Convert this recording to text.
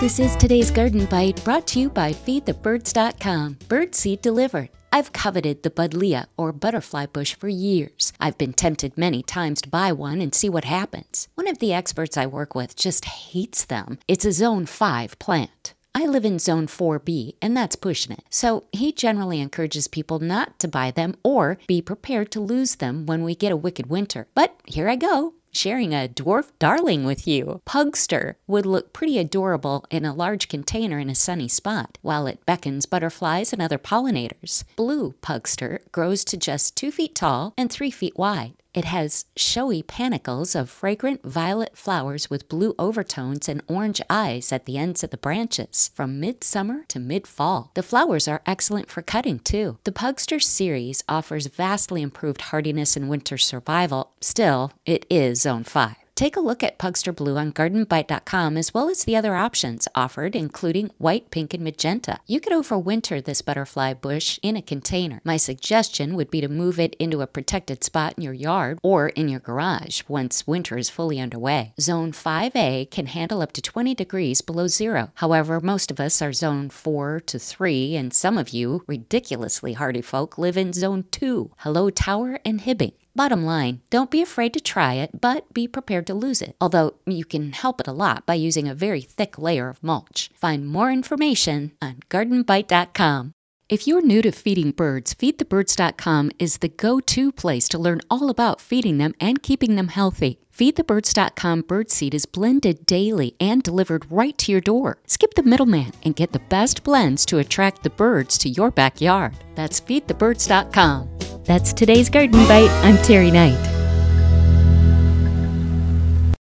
This is today's Garden Bite brought to you by FeedTheBirds.com. Birdseed delivered. I've coveted the buddleia or butterfly bush for years. I've been tempted many times to buy one and see what happens. One of the experts I work with just hates them. It's a zone 5 plant. I live in zone 4B, and that's pushing it. So he generally encourages people not to buy them or be prepared to lose them when we get a wicked winter. But here I go sharing a dwarf darling with you. Pugster would look pretty adorable in a large container in a sunny spot, while it beckons butterflies and other pollinators. Blue pugster grows to just two feet tall and three feet wide. It has showy panicles of fragrant violet flowers with blue overtones and orange eyes at the ends of the branches from midsummer to mid fall. The flowers are excellent for cutting too. The Pugster series offers vastly improved hardiness and winter survival. Still, it is Zone 5. Take a look at Pugster Blue on gardenbite.com as well as the other options offered, including white, pink, and magenta. You could overwinter this butterfly bush in a container. My suggestion would be to move it into a protected spot in your yard or in your garage once winter is fully underway. Zone 5A can handle up to 20 degrees below zero. However, most of us are zone 4 to 3, and some of you, ridiculously hardy folk, live in zone 2. Hello, Tower and Hibbing. Bottom line, don't be afraid to try it, but be prepared to lose it. Although you can help it a lot by using a very thick layer of mulch. Find more information on gardenbite.com. If you're new to feeding birds, feedthebirds.com is the go to place to learn all about feeding them and keeping them healthy. FeedTheBirds.com birdseed is blended daily and delivered right to your door. Skip the middleman and get the best blends to attract the birds to your backyard. That's FeedTheBirds.com. That's today's Garden Bite. I'm Terry Knight.